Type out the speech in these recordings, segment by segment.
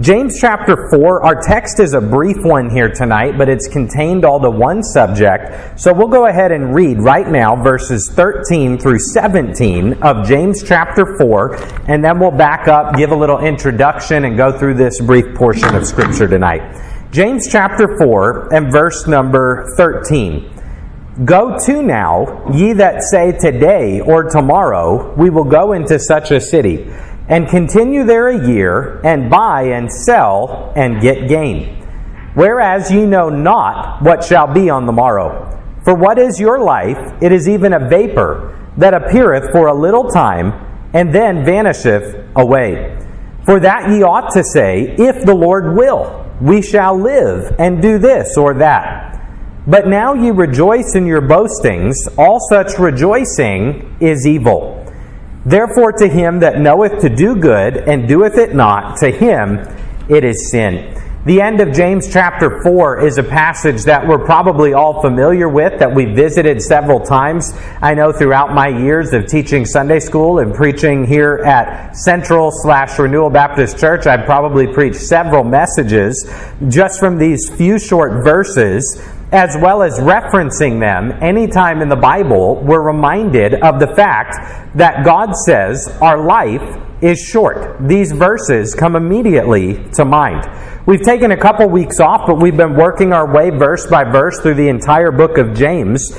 James chapter 4, our text is a brief one here tonight, but it's contained all to one subject. So we'll go ahead and read right now verses 13 through 17 of James chapter 4, and then we'll back up, give a little introduction, and go through this brief portion of Scripture tonight. James chapter 4 and verse number 13. Go to now, ye that say today or tomorrow, we will go into such a city and continue there a year, and buy and sell, and get gain. Whereas ye know not what shall be on the morrow. For what is your life? It is even a vapor that appeareth for a little time, and then vanisheth away. For that ye ought to say, If the Lord will, we shall live, and do this or that. But now ye rejoice in your boastings, all such rejoicing is evil. Therefore, to him that knoweth to do good and doeth it not, to him it is sin. The end of James chapter 4 is a passage that we're probably all familiar with, that we visited several times. I know throughout my years of teaching Sunday school and preaching here at Central slash Renewal Baptist Church, I've probably preached several messages just from these few short verses as well as referencing them anytime in the Bible, we're reminded of the fact that God says our life is short. These verses come immediately to mind. We've taken a couple weeks off, but we've been working our way verse by verse through the entire book of James.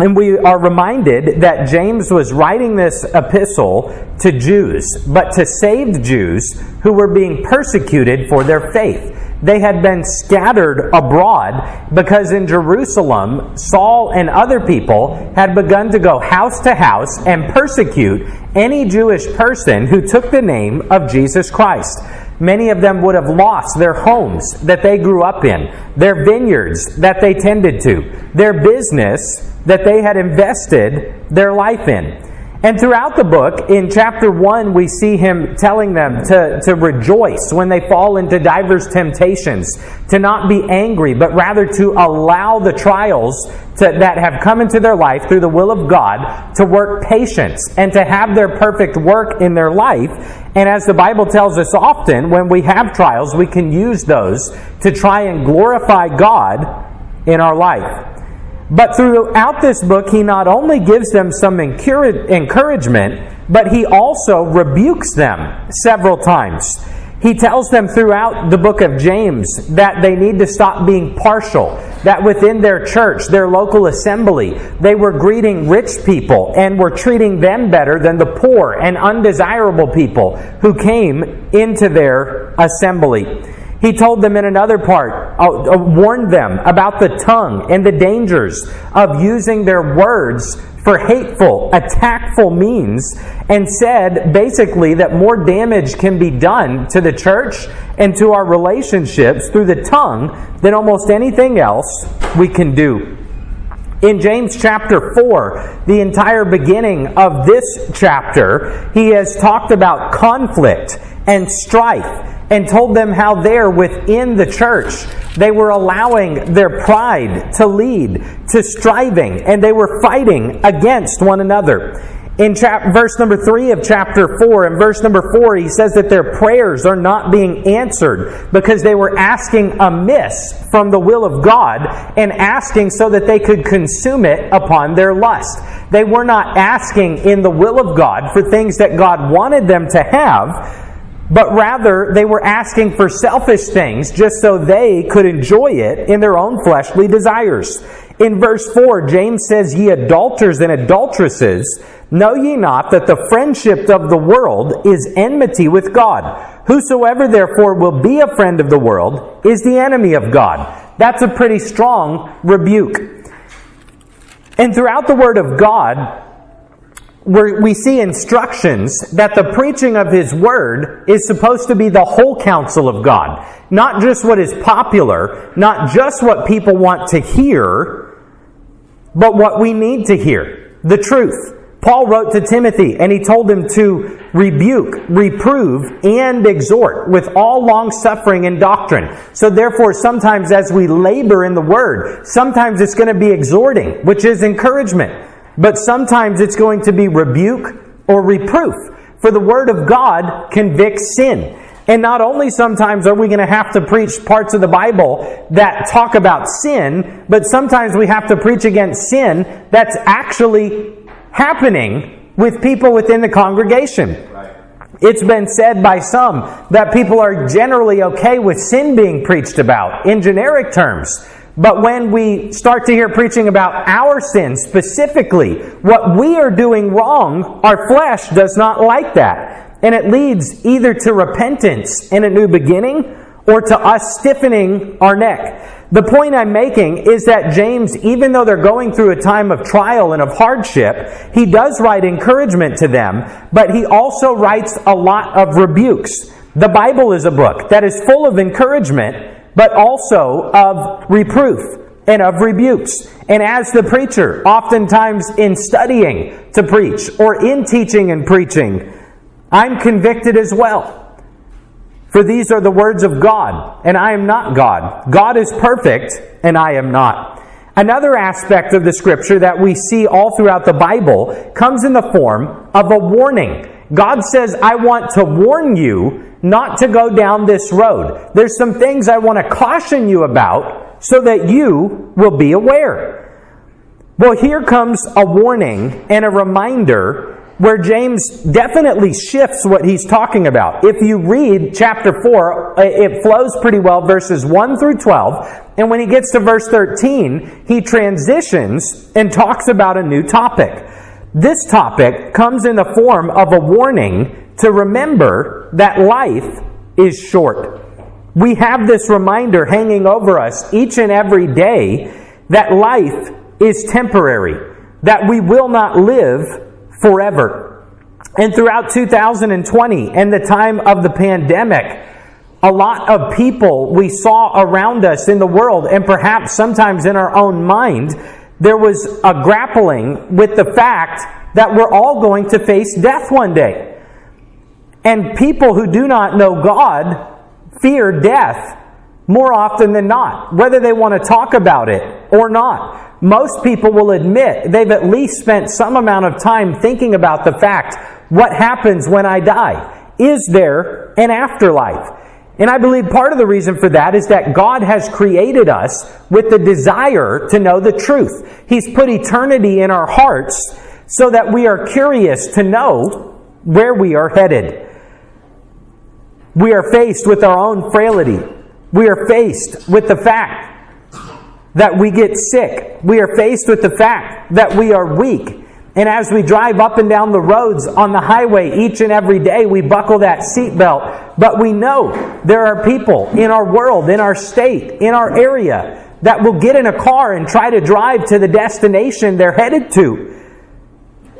And we are reminded that James was writing this epistle to Jews, but to saved Jews who were being persecuted for their faith they had been scattered abroad because in Jerusalem, Saul and other people had begun to go house to house and persecute any Jewish person who took the name of Jesus Christ. Many of them would have lost their homes that they grew up in, their vineyards that they tended to, their business that they had invested their life in. And throughout the book, in chapter 1, we see him telling them to, to rejoice when they fall into divers temptations, to not be angry, but rather to allow the trials to, that have come into their life through the will of God to work patience and to have their perfect work in their life. And as the Bible tells us often, when we have trials, we can use those to try and glorify God in our life. But throughout this book, he not only gives them some encouragement, but he also rebukes them several times. He tells them throughout the book of James that they need to stop being partial, that within their church, their local assembly, they were greeting rich people and were treating them better than the poor and undesirable people who came into their assembly. He told them in another part, uh, uh, warned them about the tongue and the dangers of using their words for hateful, attackful means, and said basically that more damage can be done to the church and to our relationships through the tongue than almost anything else we can do. In James chapter 4, the entire beginning of this chapter, he has talked about conflict and strife and told them how there within the church they were allowing their pride to lead to striving and they were fighting against one another. In chap- verse number 3 of chapter 4 and verse number 4, he says that their prayers are not being answered because they were asking amiss from the will of God and asking so that they could consume it upon their lust. They were not asking in the will of God for things that God wanted them to have, but rather they were asking for selfish things just so they could enjoy it in their own fleshly desires. In verse 4, James says, Ye adulterers and adulteresses, know ye not that the friendship of the world is enmity with God? Whosoever therefore will be a friend of the world is the enemy of God. That's a pretty strong rebuke. And throughout the Word of God, we see instructions that the preaching of His Word is supposed to be the whole counsel of God. Not just what is popular, not just what people want to hear, but what we need to hear. The truth. Paul wrote to Timothy and he told him to rebuke, reprove, and exhort with all long suffering and doctrine. So therefore, sometimes as we labor in the Word, sometimes it's going to be exhorting, which is encouragement. But sometimes it's going to be rebuke or reproof. For the Word of God convicts sin. And not only sometimes are we going to have to preach parts of the Bible that talk about sin, but sometimes we have to preach against sin that's actually happening with people within the congregation. It's been said by some that people are generally okay with sin being preached about in generic terms. But when we start to hear preaching about our sin specifically, what we are doing wrong, our flesh does not like that. And it leads either to repentance and a new beginning or to us stiffening our neck. The point I'm making is that James, even though they're going through a time of trial and of hardship, he does write encouragement to them, but he also writes a lot of rebukes. The Bible is a book that is full of encouragement, but also of reproof and of rebukes. And as the preacher, oftentimes in studying to preach or in teaching and preaching, I'm convicted as well. For these are the words of God, and I am not God. God is perfect, and I am not. Another aspect of the scripture that we see all throughout the Bible comes in the form of a warning. God says, I want to warn you not to go down this road. There's some things I want to caution you about so that you will be aware. Well, here comes a warning and a reminder where James definitely shifts what he's talking about. If you read chapter 4, uh, it flows pretty well, verses 1 through 12. And when he gets to verse 13, he transitions and talks about a new topic. This topic comes in the form of a warning to remember that life is short. We have this reminder hanging over us each and every day that life is temporary, that we will not live forever. And throughout 2020 and the time of the pandemic, a lot of people we saw around us in the world, and perhaps sometimes in our own mind, there was a grappling with the fact that we're all going to face death one day. And people who do not know God fear death more often than not, whether they want to talk about it or not. Most people will admit they've at least spent some amount of time thinking about the fact what happens when I die? Is there an afterlife? And I believe part of the reason for that is that God has created us with the desire to know the truth. He's put eternity in our hearts so that we are curious to know where we are headed. We are faced with our own frailty. We are faced with the fact that we get sick. We are faced with the fact that we are weak. And as we drive up and down the roads on the highway each and every day, we buckle that seatbelt. But we know there are people in our world, in our state, in our area that will get in a car and try to drive to the destination they're headed to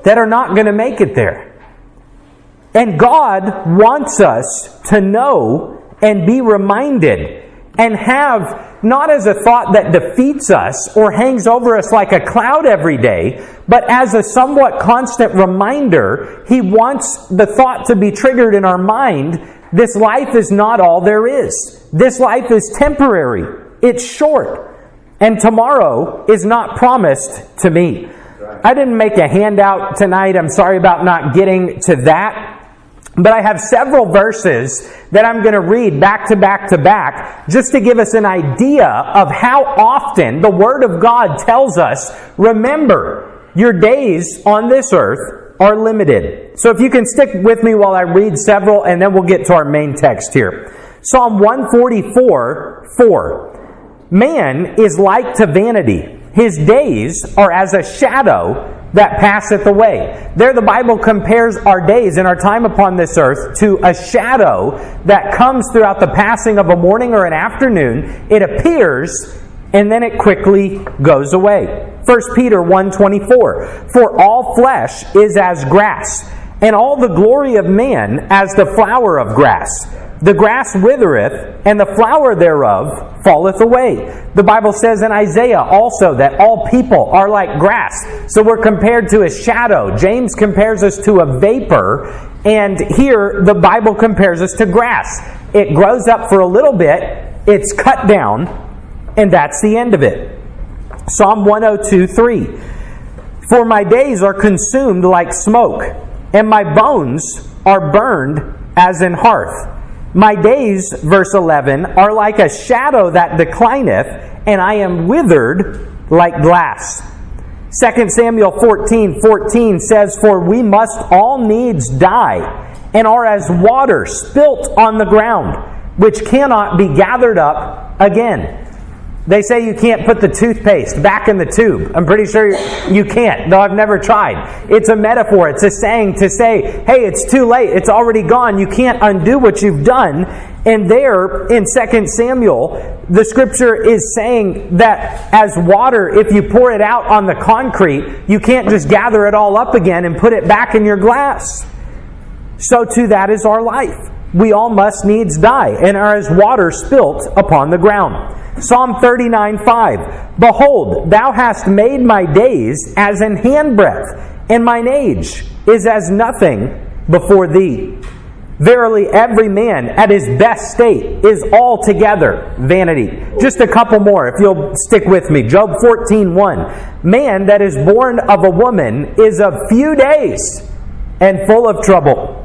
that are not going to make it there. And God wants us to know and be reminded and have not as a thought that defeats us or hangs over us like a cloud every day, but as a somewhat constant reminder. He wants the thought to be triggered in our mind this life is not all there is. This life is temporary, it's short, and tomorrow is not promised to me. I didn't make a handout tonight. I'm sorry about not getting to that. But I have several verses that I'm going to read back to back to back just to give us an idea of how often the Word of God tells us, remember, your days on this earth are limited. So if you can stick with me while I read several and then we'll get to our main text here. Psalm 144, 4. Man is like to vanity. His days are as a shadow that passeth away. There, the Bible compares our days and our time upon this earth to a shadow that comes throughout the passing of a morning or an afternoon. It appears and then it quickly goes away. 1 Peter 1:24 For all flesh is as grass, and all the glory of man as the flower of grass. The grass withereth, and the flower thereof falleth away. The Bible says in Isaiah also that all people are like grass. So we're compared to a shadow. James compares us to a vapor, and here the Bible compares us to grass. It grows up for a little bit, it's cut down, and that's the end of it. Psalm 102 3. For my days are consumed like smoke, and my bones are burned as in hearth. My days, verse 11, are like a shadow that declineth, and I am withered like glass. 2 Samuel 14 14 says, For we must all needs die, and are as water spilt on the ground, which cannot be gathered up again. They say you can't put the toothpaste back in the tube. I'm pretty sure you can't, though I've never tried. It's a metaphor, it's a saying to say, hey, it's too late, it's already gone, you can't undo what you've done. And there in 2 Samuel, the scripture is saying that as water, if you pour it out on the concrete, you can't just gather it all up again and put it back in your glass. So too that is our life. We all must needs die and are as water spilt upon the ground. Psalm 39 5 Behold, thou hast made my days as an handbreadth, and mine age is as nothing before thee. Verily, every man at his best state is altogether vanity. Just a couple more, if you'll stick with me. Job 14 1. Man that is born of a woman is of few days and full of trouble.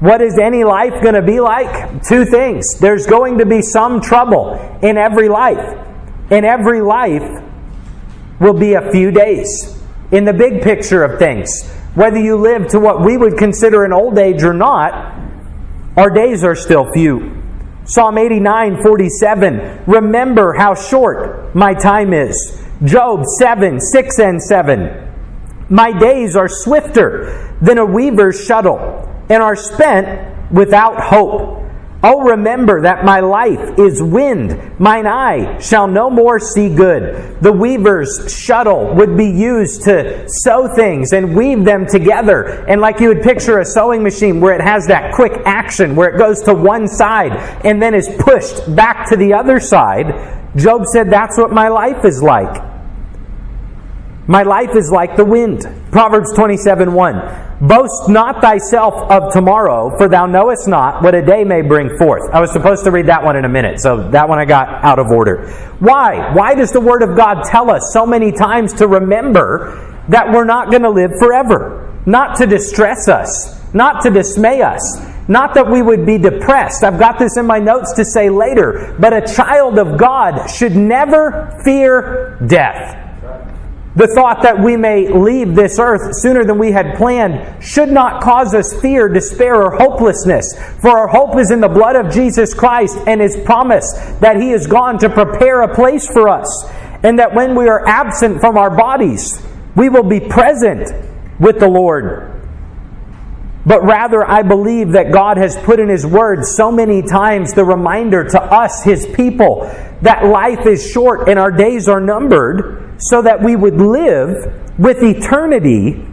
What is any life going to be like? Two things. There's going to be some trouble in every life. In every life will be a few days. In the big picture of things, whether you live to what we would consider an old age or not, our days are still few. Psalm 89 47. Remember how short my time is. Job 7 6 and 7. My days are swifter than a weaver's shuttle and are spent without hope. Oh, remember that my life is wind. Mine eye shall no more see good. The weaver's shuttle would be used to sew things and weave them together. And like you would picture a sewing machine where it has that quick action, where it goes to one side and then is pushed back to the other side. Job said, That's what my life is like. My life is like the wind. Proverbs 27 1. Boast not thyself of tomorrow, for thou knowest not what a day may bring forth. I was supposed to read that one in a minute, so that one I got out of order. Why? Why does the Word of God tell us so many times to remember that we're not going to live forever? Not to distress us, not to dismay us, not that we would be depressed. I've got this in my notes to say later, but a child of God should never fear death. The thought that we may leave this earth sooner than we had planned should not cause us fear, despair, or hopelessness. For our hope is in the blood of Jesus Christ and His promise that He is gone to prepare a place for us. And that when we are absent from our bodies, we will be present with the Lord. But rather, I believe that God has put in His Word so many times the reminder to us, His people, that life is short and our days are numbered so that we would live with eternity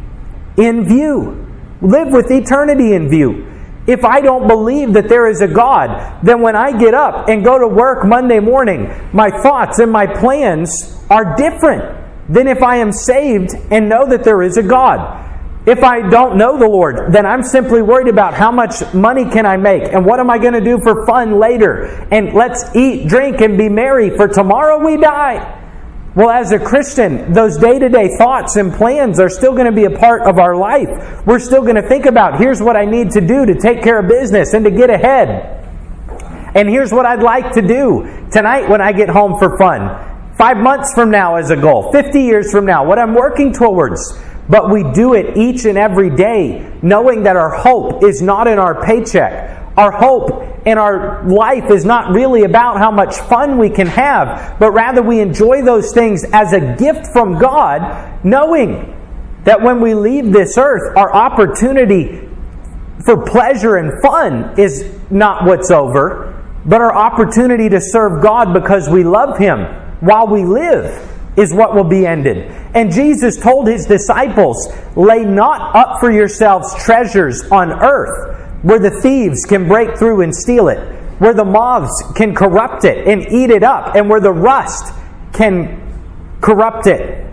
in view. Live with eternity in view. If I don't believe that there is a God, then when I get up and go to work Monday morning, my thoughts and my plans are different than if I am saved and know that there is a God. If I don't know the Lord, then I'm simply worried about how much money can I make and what am I going to do for fun later. And let's eat, drink, and be merry, for tomorrow we die. Well, as a Christian, those day to day thoughts and plans are still going to be a part of our life. We're still going to think about here's what I need to do to take care of business and to get ahead. And here's what I'd like to do tonight when I get home for fun. Five months from now as a goal, 50 years from now, what I'm working towards. But we do it each and every day, knowing that our hope is not in our paycheck. Our hope and our life is not really about how much fun we can have, but rather we enjoy those things as a gift from God, knowing that when we leave this earth, our opportunity for pleasure and fun is not what's over, but our opportunity to serve God because we love Him while we live is what will be ended. And Jesus told His disciples, Lay not up for yourselves treasures on earth where the thieves can break through and steal it, where the moths can corrupt it and eat it up, and where the rust can corrupt it.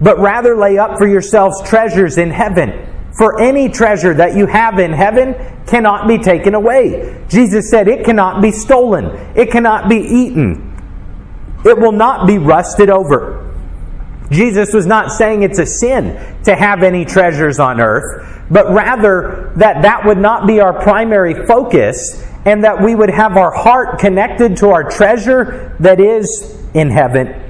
But rather lay up for yourselves treasures in heaven. For any treasure that you have in heaven cannot be taken away. Jesus said it cannot be stolen, it cannot be eaten, it will not be rusted over. Jesus was not saying it's a sin to have any treasures on earth, but rather that that would not be our primary focus and that we would have our heart connected to our treasure that is in heaven.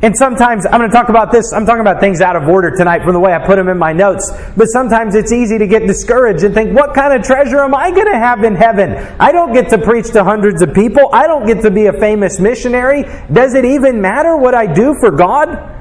And sometimes, I'm going to talk about this, I'm talking about things out of order tonight from the way I put them in my notes. But sometimes it's easy to get discouraged and think, what kind of treasure am I going to have in heaven? I don't get to preach to hundreds of people. I don't get to be a famous missionary. Does it even matter what I do for God?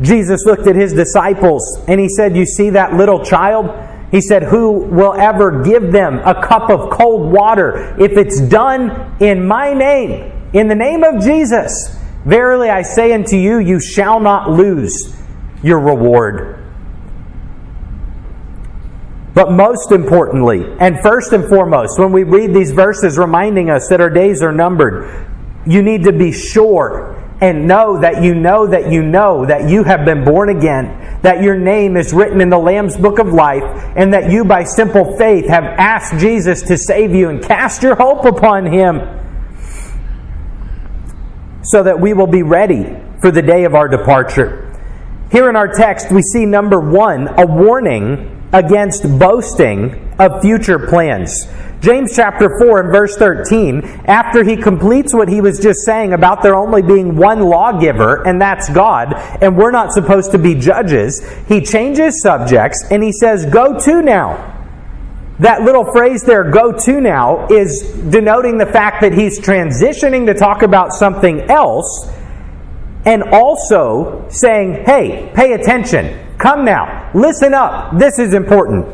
Jesus looked at his disciples and he said, You see that little child? He said, Who will ever give them a cup of cold water if it's done in my name, in the name of Jesus? Verily I say unto you, you shall not lose your reward. But most importantly, and first and foremost, when we read these verses reminding us that our days are numbered, you need to be sure and know that you know that you know that you have been born again, that your name is written in the Lamb's book of life, and that you, by simple faith, have asked Jesus to save you and cast your hope upon Him so that we will be ready for the day of our departure. Here in our text, we see number one, a warning against boasting of future plans. James chapter 4 and verse 13, after he completes what he was just saying about there only being one lawgiver, and that's God, and we're not supposed to be judges, he changes subjects and he says, Go to now. That little phrase there, go to now, is denoting the fact that he's transitioning to talk about something else and also saying, hey, pay attention. Come now. Listen up. This is important.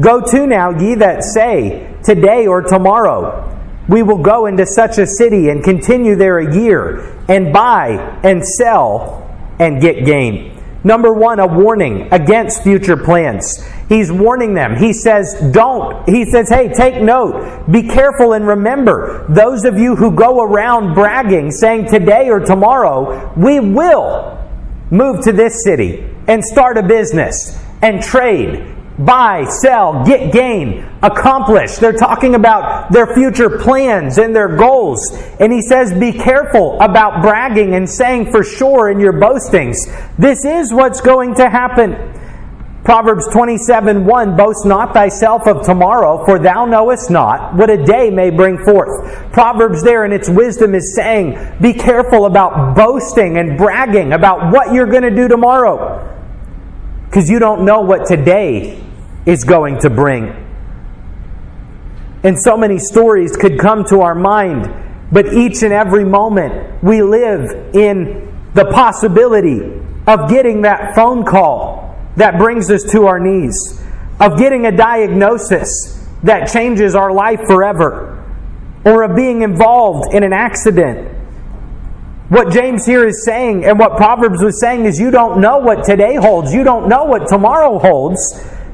Go to now, ye that say, today or tomorrow, we will go into such a city and continue there a year and buy and sell and get gain. Number one, a warning against future plans. He's warning them. He says, don't. He says, hey, take note. Be careful and remember, those of you who go around bragging, saying today or tomorrow, we will move to this city and start a business and trade buy, sell, get gain, accomplish. They're talking about their future plans and their goals. And he says, be careful about bragging and saying for sure in your boastings. This is what's going to happen. Proverbs 27 1 Boast not thyself of tomorrow, for thou knowest not what a day may bring forth. Proverbs, there in its wisdom, is saying, Be careful about boasting and bragging about what you're going to do tomorrow because you don't know what today is going to bring. And so many stories could come to our mind, but each and every moment we live in the possibility of getting that phone call that brings us to our knees, of getting a diagnosis that changes our life forever, or of being involved in an accident what James here is saying and what Proverbs was saying is you don't know what today holds. You don't know what tomorrow holds.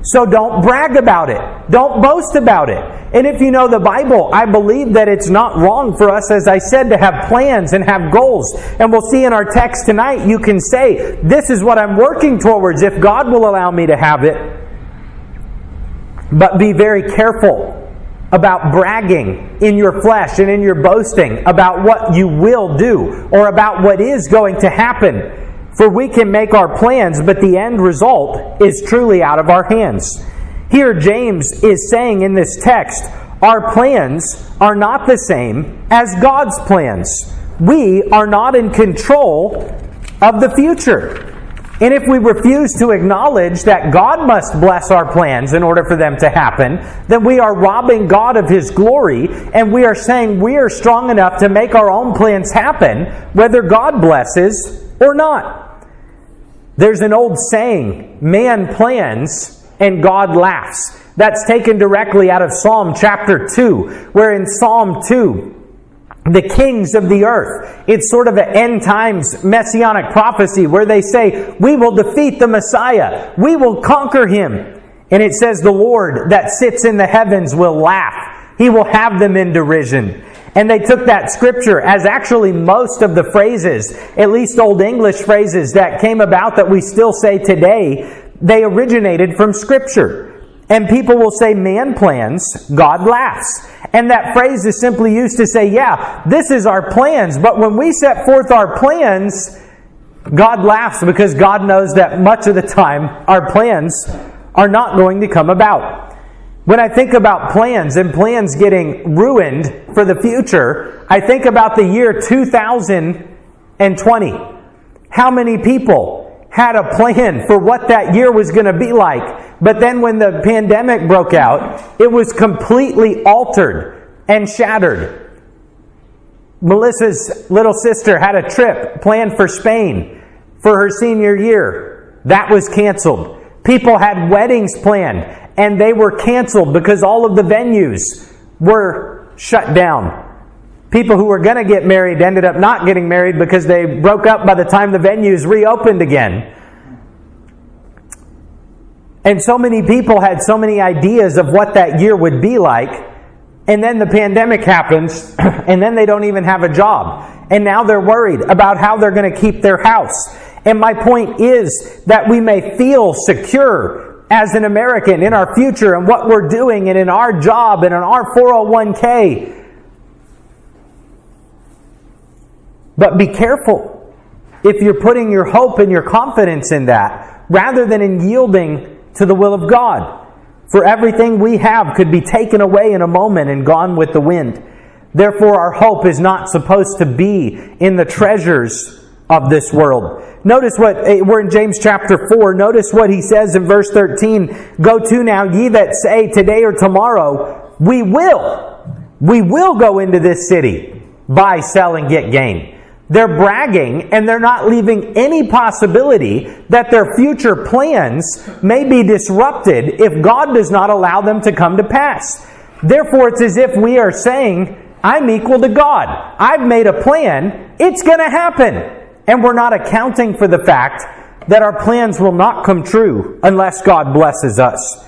So don't brag about it. Don't boast about it. And if you know the Bible, I believe that it's not wrong for us, as I said, to have plans and have goals. And we'll see in our text tonight, you can say, This is what I'm working towards if God will allow me to have it. But be very careful about bragging in your flesh and in your boasting about what you will do or about what is going to happen. For we can make our plans, but the end result is truly out of our hands. Here, James is saying in this text, our plans are not the same as God's plans. We are not in control of the future. And if we refuse to acknowledge that God must bless our plans in order for them to happen, then we are robbing God of His glory and we are saying we are strong enough to make our own plans happen, whether God blesses or not. There's an old saying man plans and God laughs. That's taken directly out of Psalm chapter 2, where in Psalm 2, the kings of the earth. It's sort of an end times messianic prophecy where they say, We will defeat the Messiah, we will conquer him. And it says, The Lord that sits in the heavens will laugh, he will have them in derision. And they took that scripture as actually most of the phrases, at least Old English phrases that came about that we still say today, they originated from scripture. And people will say, man plans, God laughs. And that phrase is simply used to say, yeah, this is our plans. But when we set forth our plans, God laughs because God knows that much of the time our plans are not going to come about. When I think about plans and plans getting ruined for the future, I think about the year 2020. How many people had a plan for what that year was going to be like? But then when the pandemic broke out, it was completely altered and shattered. Melissa's little sister had a trip planned for Spain for her senior year. That was canceled. People had weddings planned and they were canceled because all of the venues were shut down. People who were going to get married ended up not getting married because they broke up by the time the venues reopened again. And so many people had so many ideas of what that year would be like. And then the pandemic happens, and then they don't even have a job. And now they're worried about how they're going to keep their house. And my point is that we may feel secure as an American in our future and what we're doing and in our job and in our 401k. But be careful if you're putting your hope and your confidence in that rather than in yielding to the will of God. For everything we have could be taken away in a moment and gone with the wind. Therefore, our hope is not supposed to be in the treasures of this world. Notice what, eh, we're in James chapter 4. Notice what he says in verse 13. Go to now, ye that say today or tomorrow, we will. We will go into this city, buy, sell, and get gain. They're bragging and they're not leaving any possibility that their future plans may be disrupted if God does not allow them to come to pass. Therefore, it's as if we are saying, I'm equal to God. I've made a plan. It's going to happen. And we're not accounting for the fact that our plans will not come true unless God blesses us.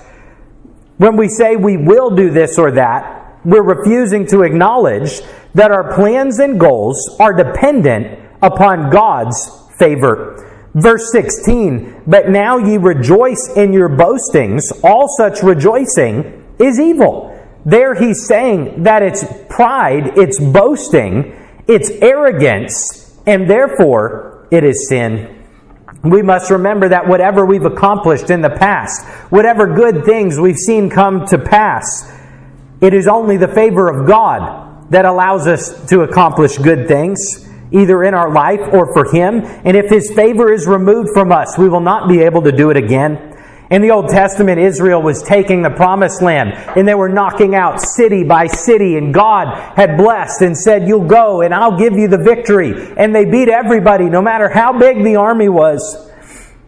When we say we will do this or that, we're refusing to acknowledge that our plans and goals are dependent upon God's favor. Verse 16, but now ye rejoice in your boastings, all such rejoicing is evil. There he's saying that it's pride, it's boasting, it's arrogance, and therefore it is sin. We must remember that whatever we've accomplished in the past, whatever good things we've seen come to pass, it is only the favor of God that allows us to accomplish good things, either in our life or for Him. And if His favor is removed from us, we will not be able to do it again. In the Old Testament, Israel was taking the promised land and they were knocking out city by city and God had blessed and said, you'll go and I'll give you the victory. And they beat everybody, no matter how big the army was.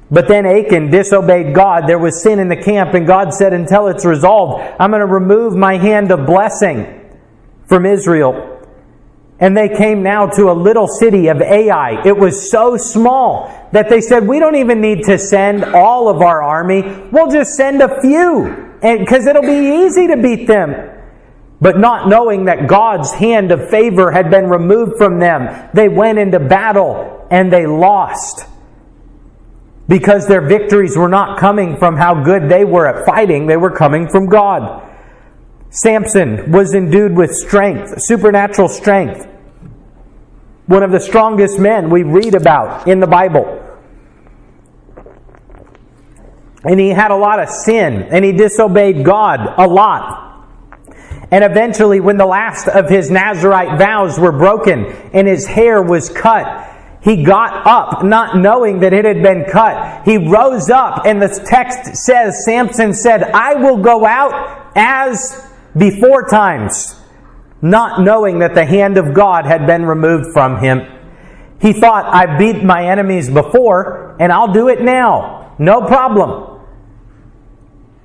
But then Achan disobeyed God. There was sin in the camp and God said, until it's resolved, I'm going to remove my hand of blessing from Israel. And they came now to a little city of Ai. It was so small that they said, We don't even need to send all of our army. We'll just send a few, because it'll be easy to beat them. But not knowing that God's hand of favor had been removed from them, they went into battle and they lost. Because their victories were not coming from how good they were at fighting, they were coming from God. Samson was endued with strength, supernatural strength. One of the strongest men we read about in the Bible. And he had a lot of sin, and he disobeyed God a lot. And eventually, when the last of his Nazarite vows were broken and his hair was cut, he got up, not knowing that it had been cut. He rose up, and the text says, Samson said, I will go out as before times, not knowing that the hand of God had been removed from him. He thought, I beat my enemies before, and I'll do it now. No problem.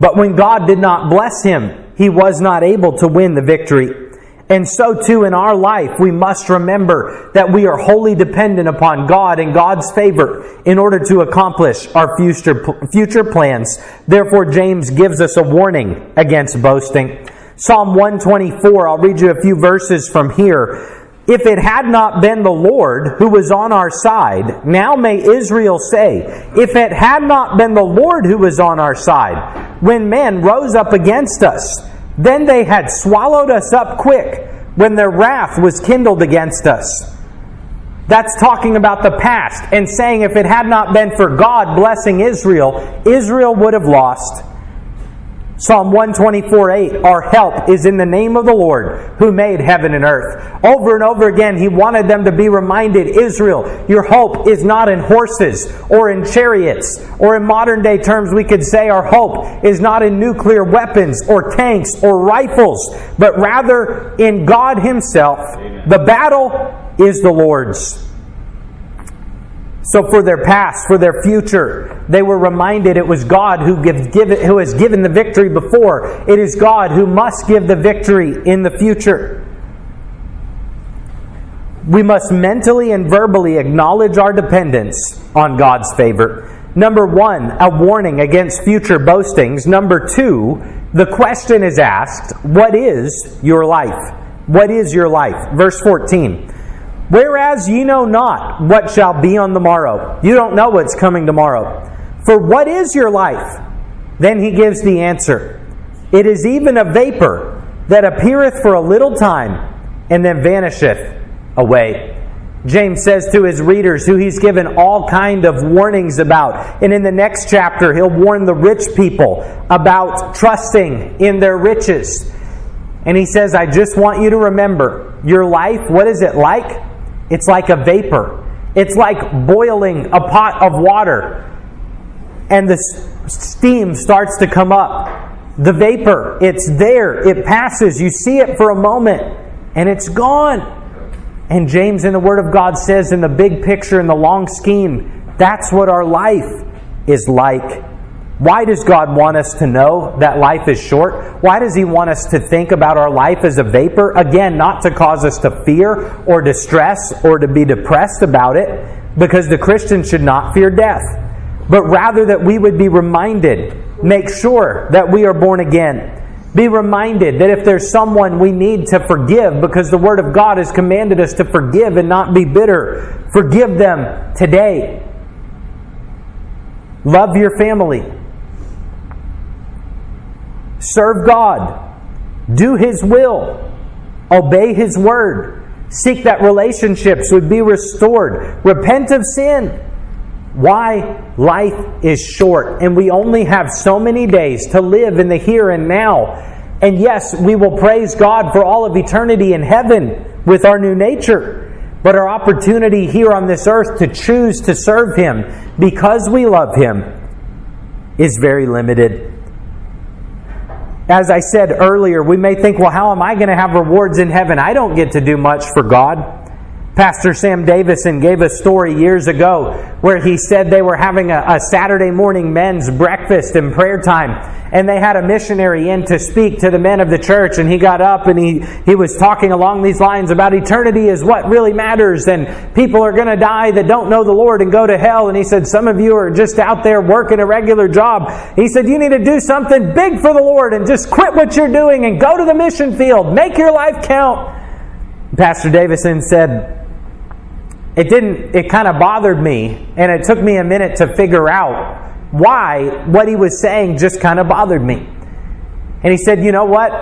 But when God did not bless him, he was not able to win the victory. And so too in our life, we must remember that we are wholly dependent upon God and God's favor in order to accomplish our future, future plans. Therefore, James gives us a warning against boasting. Psalm 124, I'll read you a few verses from here. If it had not been the Lord who was on our side, now may Israel say, if it had not been the Lord who was on our side, when men rose up against us, then they had swallowed us up quick when their wrath was kindled against us. That's talking about the past and saying if it had not been for God blessing Israel, Israel would have lost. Psalm 124 8, our help is in the name of the Lord who made heaven and earth. Over and over again, he wanted them to be reminded Israel, your hope is not in horses or in chariots, or in modern day terms, we could say our hope is not in nuclear weapons or tanks or rifles, but rather in God Himself. Amen. The battle is the Lord's. So for their past, for their future, they were reminded it was God who, give, give who has given the victory before. It is God who must give the victory in the future. We must mentally and verbally acknowledge our dependence on God's favor. Number one, a warning against future boastings. Number two, the question is asked, What is your life? What is your life? Verse 14. Whereas ye know not what shall be on the morrow. You don't know what's coming tomorrow. For what is your life? Then he gives the answer It is even a vapor that appeareth for a little time and then vanisheth away. James says to his readers, who he's given all kind of warnings about. And in the next chapter, he'll warn the rich people about trusting in their riches. And he says, I just want you to remember your life, what is it like? It's like a vapor. It's like boiling a pot of water and the steam starts to come up. The vapor, it's there, it passes. You see it for a moment and it's gone. And James in the Word of God says, in the big picture, in the long scheme, that's what our life is like. Why does God want us to know that life is short? Why does He want us to think about our life as a vapor? Again, not to cause us to fear or distress or to be depressed about it, because the Christian should not fear death, but rather that we would be reminded, make sure that we are born again. Be reminded that if there's someone we need to forgive, because the Word of God has commanded us to forgive and not be bitter, forgive them today. Love your family serve God, do His will, obey His word, seek that relationships would be restored, repent of sin. Why? Life is short, and we only have so many days to live in the here and now. And yes, we will praise God for all of eternity in heaven with our new nature. But our opportunity here on this earth to choose to serve Him because we love Him is very limited as I said earlier, we may think, well, how am I going to have rewards in heaven? I don't get to do much for God. Pastor Sam Davison gave a story years ago where he said they were having a, a, Saturday morning men's breakfast and prayer time, and they had a missionary in to speak to the men of the church, and he got up and he, he was talking along these lines about eternity is what really matters, and people are going to die that don't know the Lord and go to hell. And he said, Some of you are just out there working a regular job. He said, You need to do something big for the Lord and just quit what you're doing and go to the mission field. Make your life count. Pastor Davison said, it didn't, it kind of bothered me, and it took me a minute to figure out why what he was saying just kind of bothered me. And he said, You know what?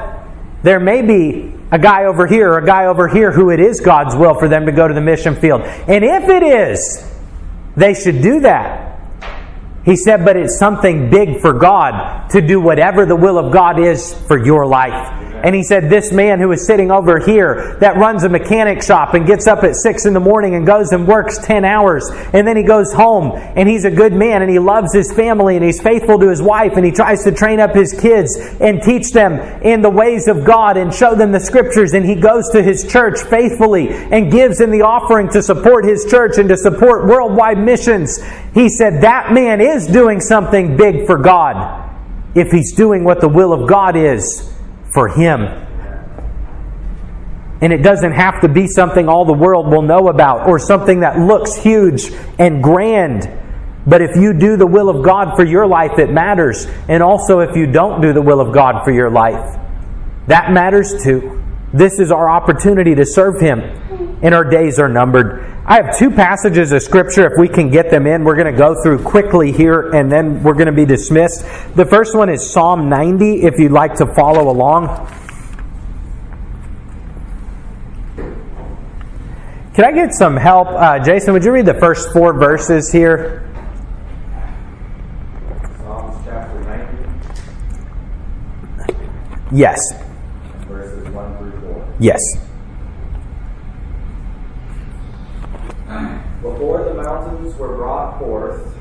There may be a guy over here or a guy over here who it is God's will for them to go to the mission field. And if it is, they should do that. He said, but it's something big for God to do whatever the will of God is for your life. And he said, This man who is sitting over here that runs a mechanic shop and gets up at 6 in the morning and goes and works 10 hours, and then he goes home and he's a good man and he loves his family and he's faithful to his wife and he tries to train up his kids and teach them in the ways of God and show them the scriptures. And he goes to his church faithfully and gives in the offering to support his church and to support worldwide missions. He said, That man is doing something big for God if he's doing what the will of God is for Him. And it doesn't have to be something all the world will know about or something that looks huge and grand. But if you do the will of God for your life, it matters. And also, if you don't do the will of God for your life, that matters too. This is our opportunity to serve Him, and our days are numbered. I have two passages of Scripture. If we can get them in, we're going to go through quickly here, and then we're going to be dismissed. The first one is Psalm 90, if you'd like to follow along. Can I get some help? Uh, Jason, would you read the first four verses here? Psalms chapter 90. Yes. verses 1 through 4. Yes. Before the mountains were brought forth,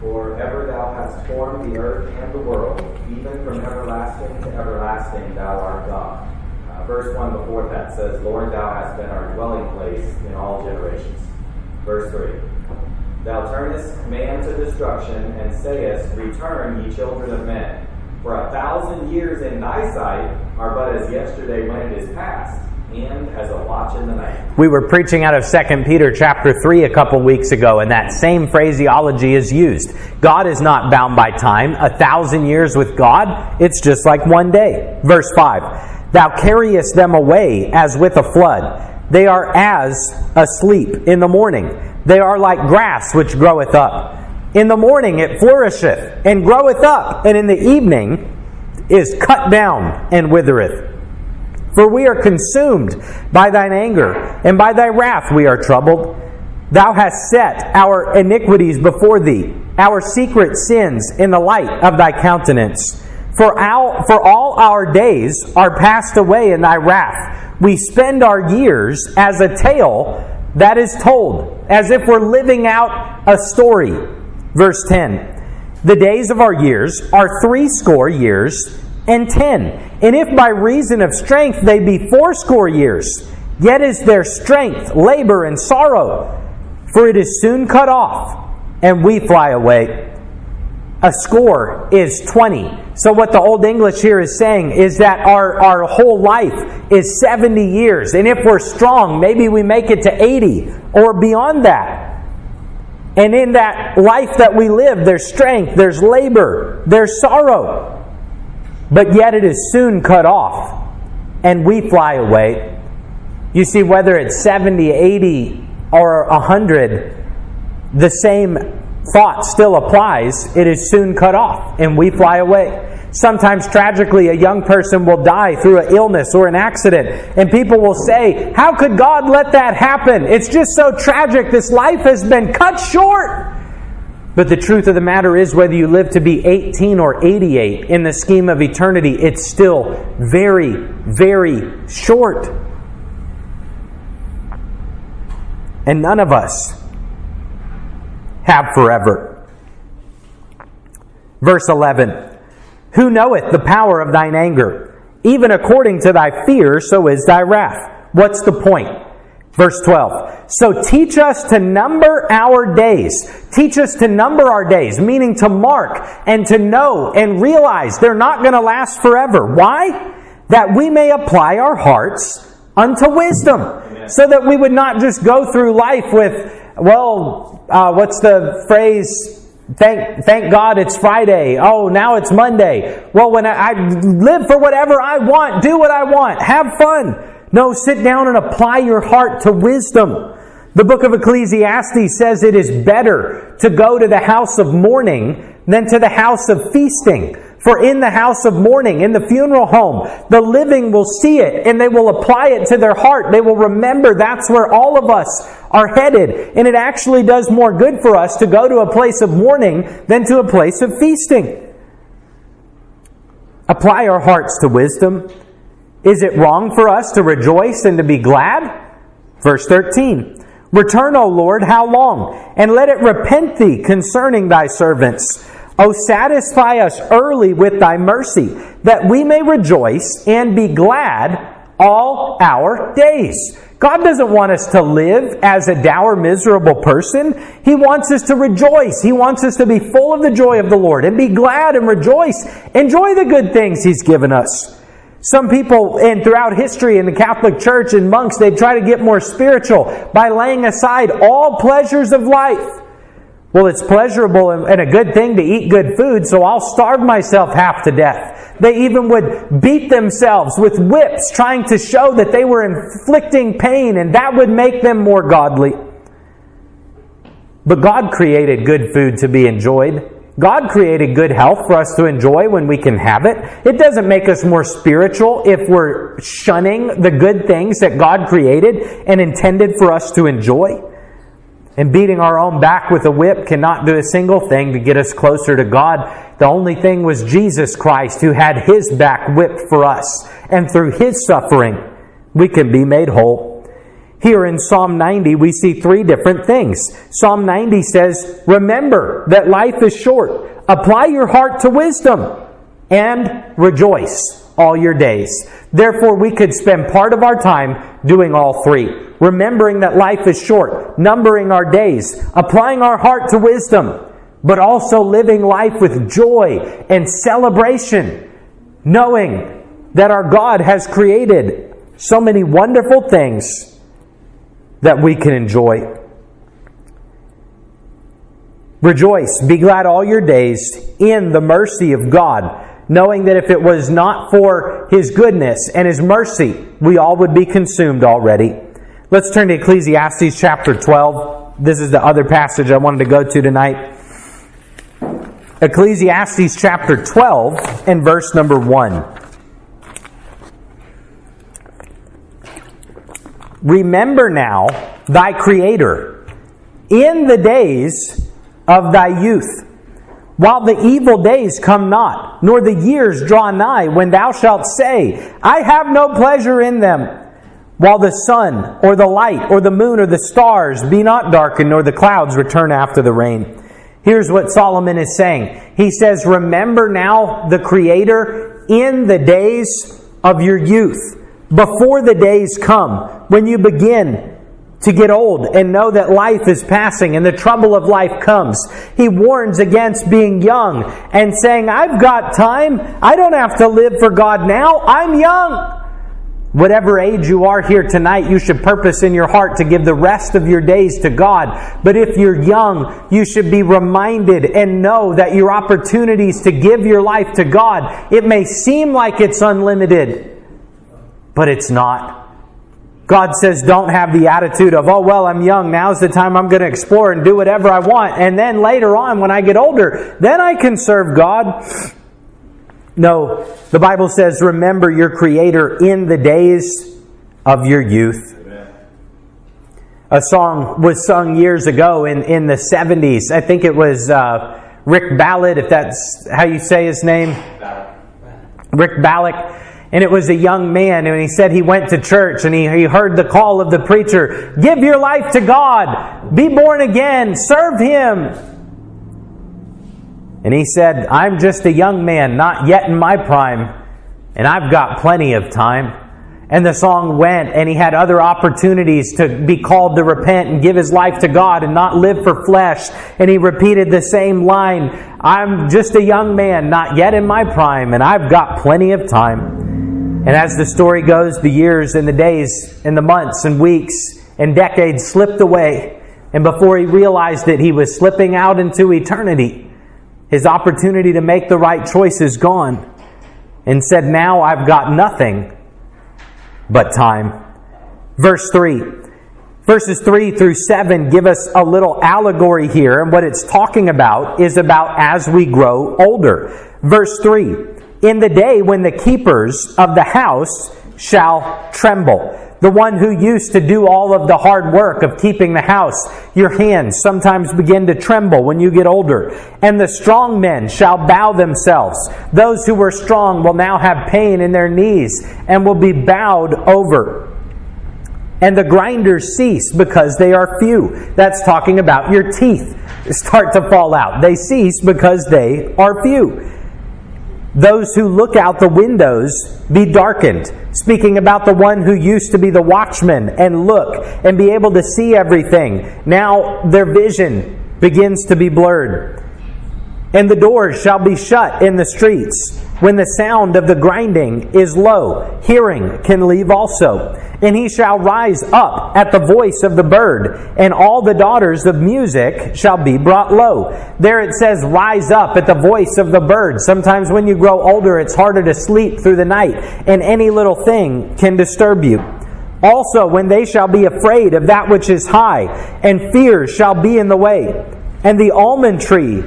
for ever thou formed the earth and the world, even from everlasting to everlasting thou art God. Uh, verse 1 before that says, Lord, thou hast been our dwelling place in all generations. Verse 3 Thou turnest man to destruction, and sayest, Return, ye children of men. For a thousand years in thy sight are but as yesterday when it is past, as a watch in the night. We were preaching out of 2 Peter chapter 3 a couple weeks ago, and that same phraseology is used. God is not bound by time. A thousand years with God, it's just like one day. Verse 5 Thou carriest them away as with a flood. They are as asleep in the morning. They are like grass which groweth up. In the morning it flourisheth and groweth up, and in the evening is cut down and withereth. For we are consumed by thine anger, and by thy wrath we are troubled. Thou hast set our iniquities before thee, our secret sins in the light of thy countenance. For, our, for all our days are passed away in thy wrath. We spend our years as a tale that is told, as if we're living out a story. Verse 10 The days of our years are threescore years and ten. And if by reason of strength they be fourscore years, yet is their strength labor and sorrow, for it is soon cut off, and we fly away. A score is 20. So, what the Old English here is saying is that our, our whole life is 70 years. And if we're strong, maybe we make it to 80 or beyond that. And in that life that we live, there's strength, there's labor, there's sorrow but yet it is soon cut off, and we fly away. You see, whether it's 70, 80, or 100, the same thought still applies. It is soon cut off, and we fly away. Sometimes, tragically, a young person will die through an illness or an accident, and people will say, How could God let that happen? It's just so tragic. This life has been cut short. But the truth of the matter is, whether you live to be 18 or 88 in the scheme of eternity, it's still very, very short. And none of us have forever. Verse 11 Who knoweth the power of thine anger? Even according to thy fear, so is thy wrath. What's the point? Verse 12. So teach us to number our days. Teach us to number our days, meaning to mark and to know and realize they're not going to last forever. Why? That we may apply our hearts unto wisdom. Amen. So that we would not just go through life with, well, uh, what's the phrase? Thank, thank God it's Friday. Oh, now it's Monday. Well, when I, I live for whatever I want, do what I want, have fun. No, sit down and apply your heart to wisdom. The book of Ecclesiastes says it is better to go to the house of mourning than to the house of feasting. For in the house of mourning, in the funeral home, the living will see it and they will apply it to their heart. They will remember that's where all of us are headed. And it actually does more good for us to go to a place of mourning than to a place of feasting. Apply our hearts to wisdom. Is it wrong for us to rejoice and to be glad? Verse 13. Return, O Lord, how long? And let it repent thee concerning thy servants. O satisfy us early with thy mercy, that we may rejoice and be glad all our days. God doesn't want us to live as a dour, miserable person. He wants us to rejoice. He wants us to be full of the joy of the Lord and be glad and rejoice. Enjoy the good things He's given us. Some people, and throughout history in the Catholic Church and monks, they try to get more spiritual by laying aside all pleasures of life. Well, it's pleasurable and a good thing to eat good food, so I'll starve myself half to death. They even would beat themselves with whips, trying to show that they were inflicting pain, and that would make them more godly. But God created good food to be enjoyed. God created good health for us to enjoy when we can have it. It doesn't make us more spiritual if we're shunning the good things that God created and intended for us to enjoy. And beating our own back with a whip cannot do a single thing to get us closer to God. The only thing was Jesus Christ who had his back whipped for us. And through his suffering, we can be made whole. Here in Psalm 90, we see three different things. Psalm 90 says, Remember that life is short. Apply your heart to wisdom and rejoice all your days. Therefore, we could spend part of our time doing all three. Remembering that life is short, numbering our days, applying our heart to wisdom, but also living life with joy and celebration, knowing that our God has created so many wonderful things that we can enjoy. Rejoice, be glad all your days in the mercy of God knowing that if it was not for His goodness and His mercy, we all would be consumed already. Let's turn to Ecclesiastes chapter 12. This is the other passage I wanted to go to tonight. Ecclesiastes chapter 12 and verse number 1. Remember now thy Creator in the days of thy youth while the evil days come not, nor the years draw nigh, when thou shalt say, I have no pleasure in them. While the sun, or the light, or the moon, or the stars be not darkened, nor the clouds return after the rain. Here's what Solomon is saying. He says, Remember now the Creator in the days of your youth, before the days come, when you begin to get old and know that life is passing and the trouble of life comes. He warns against being young and saying, I've got time. I don't have to live for God now. I'm young. Whatever age you are here tonight, you should purpose in your heart to give the rest of your days to God. But if you're young, you should be reminded and know that your opportunities to give your life to God, it may seem like it's unlimited, but it's not. God says, don't have the attitude of, oh, well, I'm young. Now's the time I'm going to explore and do whatever I want. And then later on, when I get older, then I can serve God. No, the Bible says, remember your Creator in the days of your youth. A song was sung years ago in, in the 70s. I think it was uh, Rick Ballard, if that's how you say his name. Rick Ballard and it was a young man, and he said he went to church and he, he heard the call of the preacher Give your life to God, be born again, serve Him. And he said, I'm just a young man, not yet in my prime, and I've got plenty of time. And the song went, and he had other opportunities to be called to repent and give his life to God and not live for flesh. And he repeated the same line I'm just a young man, not yet in my prime, and I've got plenty of time. And as the story goes, the years and the days and the months and weeks and decades slipped away. And before he realized it, he was slipping out into eternity. His opportunity to make the right choice is gone. And said, Now I've got nothing but time. Verse 3. Verses 3 through 7 give us a little allegory here, and what it's talking about is about as we grow older. Verse 3 in the day when the keepers of the house shall tremble. The one who used to do all of the hard work of keeping the house, your hands sometimes begin to tremble when you get older. And the strong men shall bow themselves. Those who were strong will now have pain in their knees and will be bowed over. And the grinders cease because they are few. That's talking about your teeth start to fall out. They cease because they are few those who look out the windows be darkened. Speaking about the one who used to be the watchman and look and be able to see everything. Now their vision begins to be blurred. And the doors shall be shut in the streets when the sound of the grinding is low. Hearing can leave also and he shall rise up at the voice of the bird, and all the daughters of music shall be brought low. There it says, rise up at the voice of the bird. Sometimes when you grow older, it's harder to sleep through the night, and any little thing can disturb you. Also, when they shall be afraid of that which is high, and fear shall be in the way, and the almond tree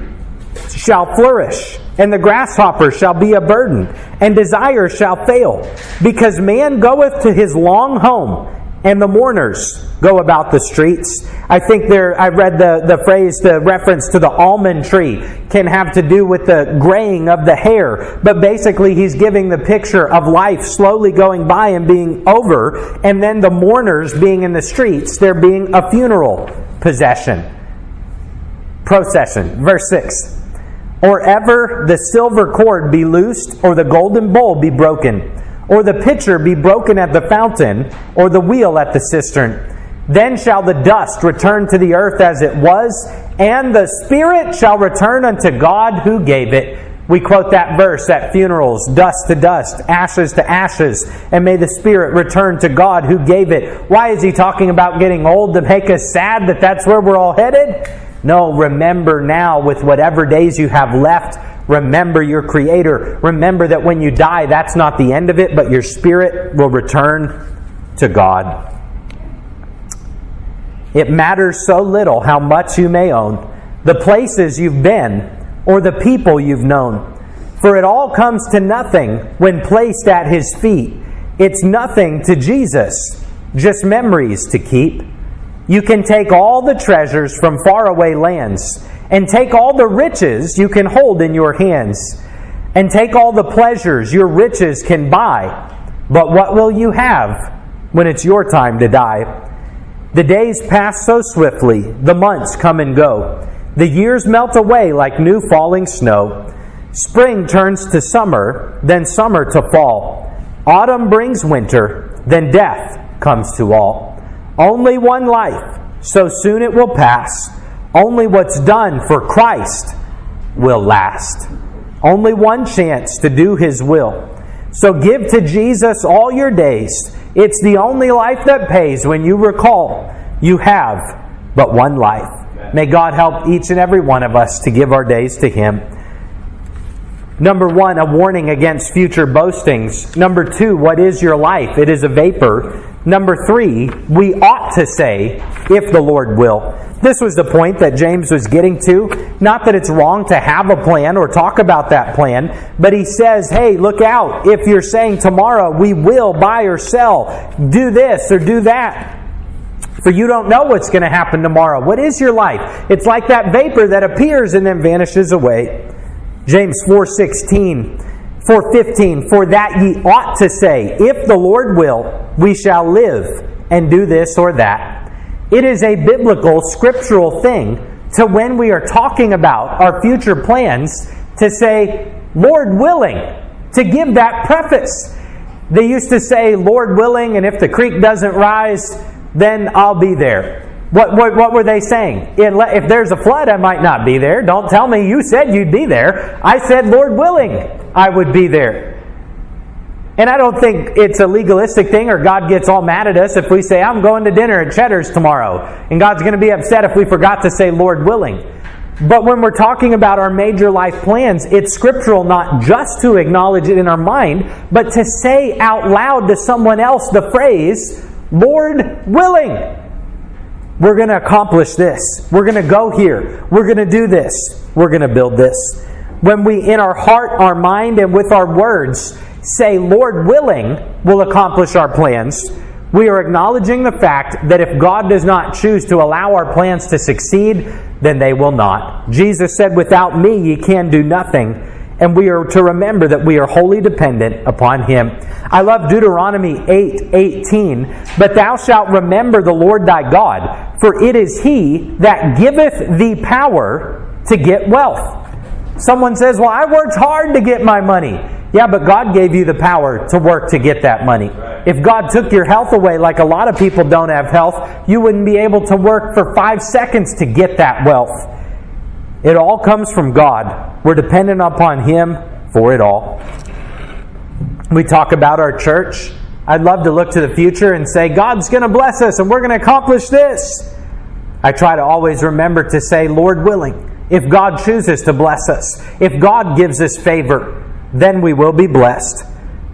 shall flourish, and the grasshopper shall be a burden, and desire shall fail, because man goeth to his long home, and the mourners go about the streets. I think there, I read the, the phrase, the reference to the almond tree can have to do with the graying of the hair. But basically, he's giving the picture of life slowly going by and being over, and then the mourners being in the streets, there being a funeral possession, procession. Verse 6 Or ever the silver cord be loosed, or the golden bowl be broken or the pitcher be broken at the fountain, or the wheel at the cistern. Then shall the dust return to the earth as it was, and the Spirit shall return unto God who gave it. We quote that verse at funerals dust to dust, ashes to ashes, and may the Spirit return to God who gave it. Why is he talking about getting old to make us sad that that's where we're all headed? No, remember now with whatever days you have left Remember your Creator. Remember that when you die, that's not the end of it, but your spirit will return to God. It matters so little how much you may own, the places you've been, or the people you've known. For it all comes to nothing when placed at His feet. It's nothing to Jesus, just memories to keep. You can take all the treasures from faraway lands and take all the riches you can hold in your hands, and take all the pleasures your riches can buy. But what will you have when it's your time to die? The days pass so swiftly, the months come and go. The years melt away like new falling snow. Spring turns to summer, then summer to fall. Autumn brings winter, then death comes to all. Only one life, so soon it will pass. Only what's done for Christ will last. Only one chance to do His will. So give to Jesus all your days. It's the only life that pays when you recall you have but one life. May God help each and every one of us to give our days to Him. Number one, a warning against future boastings. Number two, what is your life? It is a vapor. Number three, we ought to say, if the Lord will. This was the point that James was getting to. Not that it's wrong to have a plan or talk about that plan, but he says, hey, look out. If you're saying tomorrow we will buy or sell, do this or do that, for you don't know what's going to happen tomorrow. What is your life? It's like that vapor that appears and then vanishes away. James 4:16 4:15 For that ye ought to say if the Lord will we shall live and do this or that it is a biblical, scriptural thing to when we are talking about our future plans to say, Lord willing, to give that preface. They used to say, Lord willing, and if the creek doesn't rise, then I'll be there. What, what, what were they saying? If there's a flood, I might not be there. Don't tell me you said you'd be there. I said, Lord willing, I would be there. And I don't think it's a legalistic thing or God gets all mad at us if we say, I'm going to dinner at Cheddar's tomorrow. And God's going to be upset if we forgot to say, Lord willing. But when we're talking about our major life plans, it's scriptural not just to acknowledge it in our mind, but to say out loud to someone else the phrase, Lord willing. We're going to accomplish this. We're going to go here. We're going to do this. We're going to build this. When we, in our heart, our mind, and with our words, say, Lord willing, we'll accomplish our plans, we are acknowledging the fact that if God does not choose to allow our plans to succeed, then they will not. Jesus said, Without me ye can do nothing. And we are to remember that we are wholly dependent upon Him. I love Deuteronomy 8 18. But thou shalt remember the Lord thy God, for it is He that giveth thee power to get wealth. Someone says, Well, I worked hard to get my money. Yeah, but God gave you the power to work to get that money. If God took your health away, like a lot of people don't have health, you wouldn't be able to work for five seconds to get that wealth. It all comes from God. We're dependent upon Him for it all. We talk about our church. I'd love to look to the future and say, God's going to bless us and we're going to accomplish this. I try to always remember to say, Lord willing, if God chooses to bless us, if God gives us favor, then we will be blessed.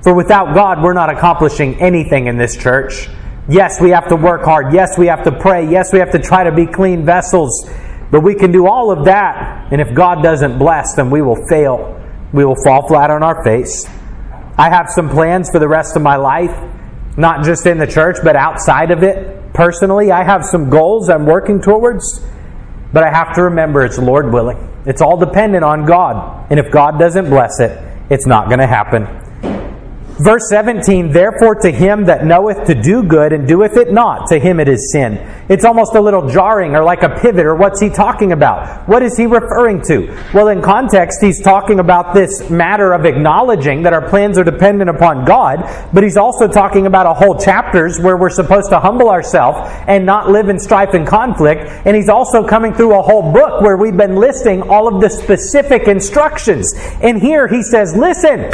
For without God, we're not accomplishing anything in this church. Yes, we have to work hard. Yes, we have to pray. Yes, we have to try to be clean vessels. But we can do all of that. And if God doesn't bless, then we will fail. We will fall flat on our face. I have some plans for the rest of my life. not just in the church, but outside of it. Personally, I have some goals I'm working towards, but I have to remember it's Lord willing. It's all dependent on God. And if God doesn't bless it, it's not going to happen. Verse 17, therefore to him that knoweth to do good and doeth it not, to him it is sin. It's almost a little jarring or like a pivot, or what's he talking about? What is he referring to? Well, in context, he's talking about this matter of acknowledging that our plans are dependent upon God, but he's also talking about a whole chapters where we're supposed to humble ourselves and not live in strife and conflict. And he's also coming through a whole book where we've been listing all of the specific instructions. And here he says, listen,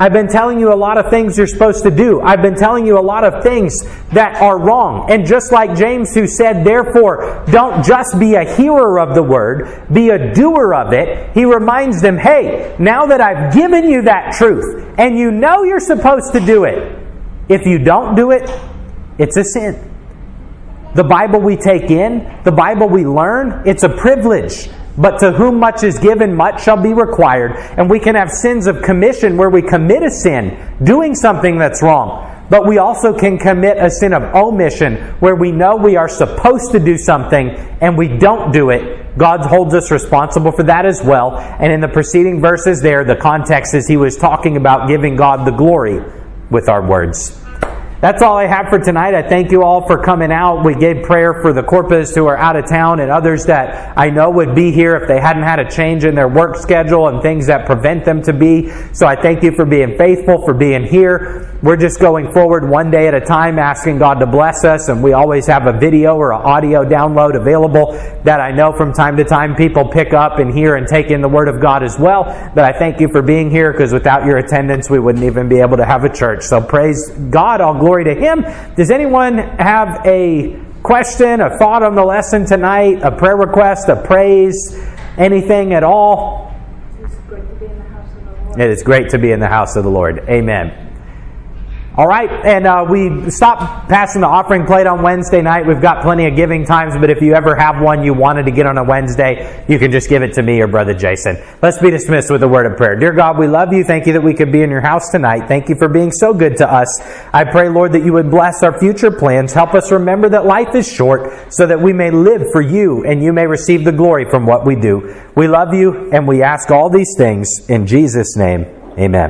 I've been telling you a lot of things you're supposed to do. I've been telling you a lot of things that are wrong. And just like James, who said, therefore, don't just be a hearer of the word, be a doer of it, he reminds them, hey, now that I've given you that truth, and you know you're supposed to do it, if you don't do it, it's a sin. The Bible we take in, the Bible we learn, it's a privilege. But to whom much is given, much shall be required. And we can have sins of commission where we commit a sin, doing something that's wrong. But we also can commit a sin of omission where we know we are supposed to do something and we don't do it. God holds us responsible for that as well. And in the preceding verses there, the context is he was talking about giving God the glory with our words. That's all I have for tonight. I thank you all for coming out. We gave prayer for the Corpus who are out of town and others that I know would be here if they hadn't had a change in their work schedule and things that prevent them to be. So I thank you for being faithful, for being here. We're just going forward one day at a time, asking God to bless us. And we always have a video or an audio download available that I know from time to time people pick up and hear and take in the Word of God as well. But I thank you for being here because without your attendance, we wouldn't even be able to have a church. So praise God. All glory to Him. Does anyone have a question, a thought on the lesson tonight, a prayer request, a praise, anything at all? It is great to be in the house of the Lord. Amen. All right, and uh, we stopped passing the offering plate on Wednesday night. We've got plenty of giving times, but if you ever have one you wanted to get on a Wednesday, you can just give it to me or Brother Jason. Let's be dismissed with a word of prayer. Dear God, we love you. Thank you that we could be in your house tonight. Thank you for being so good to us. I pray, Lord, that you would bless our future plans. Help us remember that life is short so that we may live for you and you may receive the glory from what we do. We love you and we ask all these things in Jesus' name. Amen.